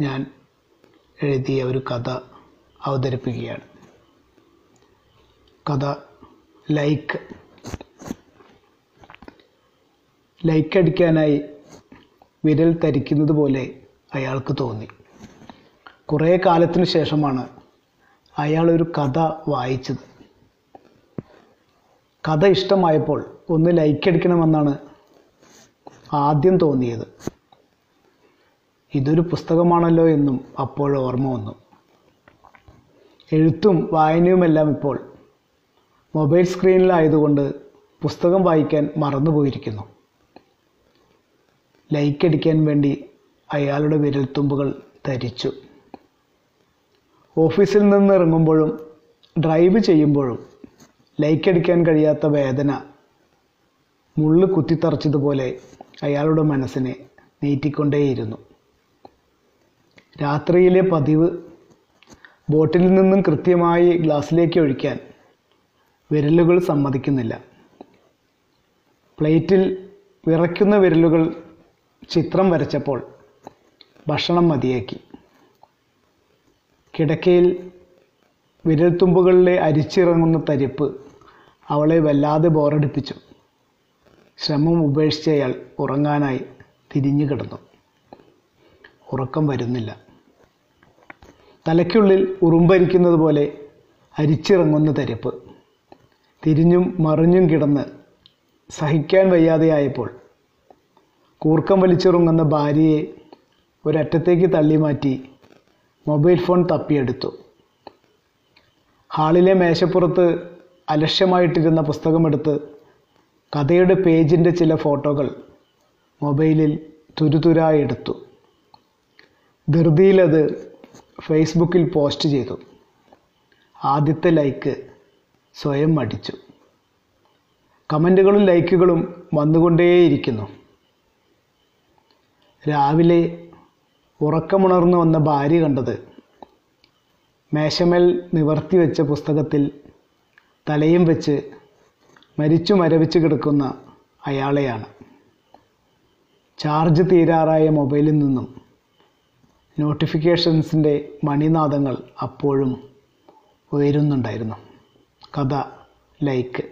ഞാൻ എഴുതിയ ഒരു കഥ അവതരിപ്പിക്കുകയാണ്. കഥ ലൈക്ക്. ലൈക്ക് അടിക്കാനായി വിരൽ തരിക്കുന്നത് പോലെ അയാൾക്ക് തോന്നി. കുറേ കാലത്തിന് ശേഷമാണ് അയാൾ ഒരു കഥ വായിച്ചത്. കഥ ഇഷ്ടമായപ്പോൾ ഒന്ന് ലൈക്ക് അടിക്കണമെന്നാണ് ആദ്യം തോന്നിയത്. ഇതൊരു പുസ്തകമാണല്ലോ എന്നും അപ്പോൾ ഓർമ്മ വന്നു. എഴുത്തും വായനയുമെല്ലാം ഇപ്പോൾ മൊബൈൽ സ്ക്രീനിലായതുകൊണ്ട് പുസ്തകം വായിക്കാൻ മറന്നുപോയിരിക്കുന്നു. ലൈക്ക് അടിക്കാൻ വേണ്ടി അയാളുടെ വിരൽത്തുമ്പുകൾ ധരിച്ചു. ഓഫീസിൽ നിന്ന് ഇറങ്ങുമ്പോഴും ഡ്രൈവ് ചെയ്യുമ്പോഴും ലൈക്ക് അടിക്കാൻ കഴിയാത്ത വേദന മുള്ളു കുത്തിത്തറച്ചതുപോലെ അയാളുടെ മനസ്സിനെ നീറ്റിക്കൊണ്ടേയിരുന്നു. രാത്രിയിലെ പതിവ് ബോട്ടിൽ നിന്നും കൃത്യമായി ഗ്ലാസ്സിലേക്ക് ഒഴിക്കാൻ വിരലുകൾ സമ്മതിക്കുന്നില്ല. പ്ലേറ്റിൽ വിറയ്ക്കുന്ന വിരലുകൾ ചിത്രം വരച്ചപ്പോൾ ഭക്ഷണം മതിയാക്കി. കിടക്കയിൽ വിരൽത്തുമ്പുകളിലെ അരിച്ചിറങ്ങുന്ന തരിപ്പ് അവളെ വല്ലാതെ ബോറടിപ്പിച്ചു. ശ്രമം ഉപേക്ഷിച്ചയാൾ ഉറങ്ങാനായി തിരിഞ്ഞു കിടന്നു ഉറക്കം വരുന്നില്ല. തലയ്ക്കുള്ളിൽ ഉറുമ്പരിക്കുന്നത് പോലെ അരിച്ചിറങ്ങുന്ന തരിപ്പ്. തിരിഞ്ഞും മറിഞ്ഞും കിടന്ന് സഹിക്കാൻ വയ്യാതെയായപ്പോൾ കൂർക്കം വലിച്ചിറങ്ങുന്ന ഭാര്യയെ ഒരറ്റത്തേക്ക് തള്ളി മാറ്റി മൊബൈൽ ഫോൺ തപ്പിയെടുത്തു. ഹാളിലെ മേശപ്പുറത്ത് അലക്ഷ്യമായിട്ടിരുന്ന പുസ്തകമെടുത്ത് കഥയുടെ പേജിന്റെ ചില ഫോട്ടോകൾ മൊബൈലിൽ തുരുതുരായെടുത്തു. ധൃതിയിലത് ഫേസ്ബുക്കിൽ പോസ്റ്റ് ചെയ്തു. ആദ്യത്തെ ലൈക്ക് സ്വയം അടിച്ചു. കമന്റുകളും ലൈക്കുകളും വന്നുകൊണ്ടേയിരിക്കുന്നു. രാവിലെ ഉറക്കമുണർന്നു വന്ന ഭാര്യ കണ്ടത് മേശമേൽ നിവർത്തി വെച്ച പുസ്തകത്തിൽ തലയും വെച്ച് മരിച്ചു മരവിച്ച് കിടക്കുന്ന അയാളെയാണ്. ചാർജ് തീരാറായ മൊബൈലിൽ നിന്നും നോട്ടിഫിക്കേഷൻസിന്റെ മണിനാദങ്ങൾ അപ്പോഴും ഉയരുന്നുണ്ടായിരുന്നു. കഥ ലൈക്ക്.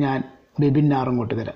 ഞാൻ ബിബിൻ നാറങ്ങോട്ടുകര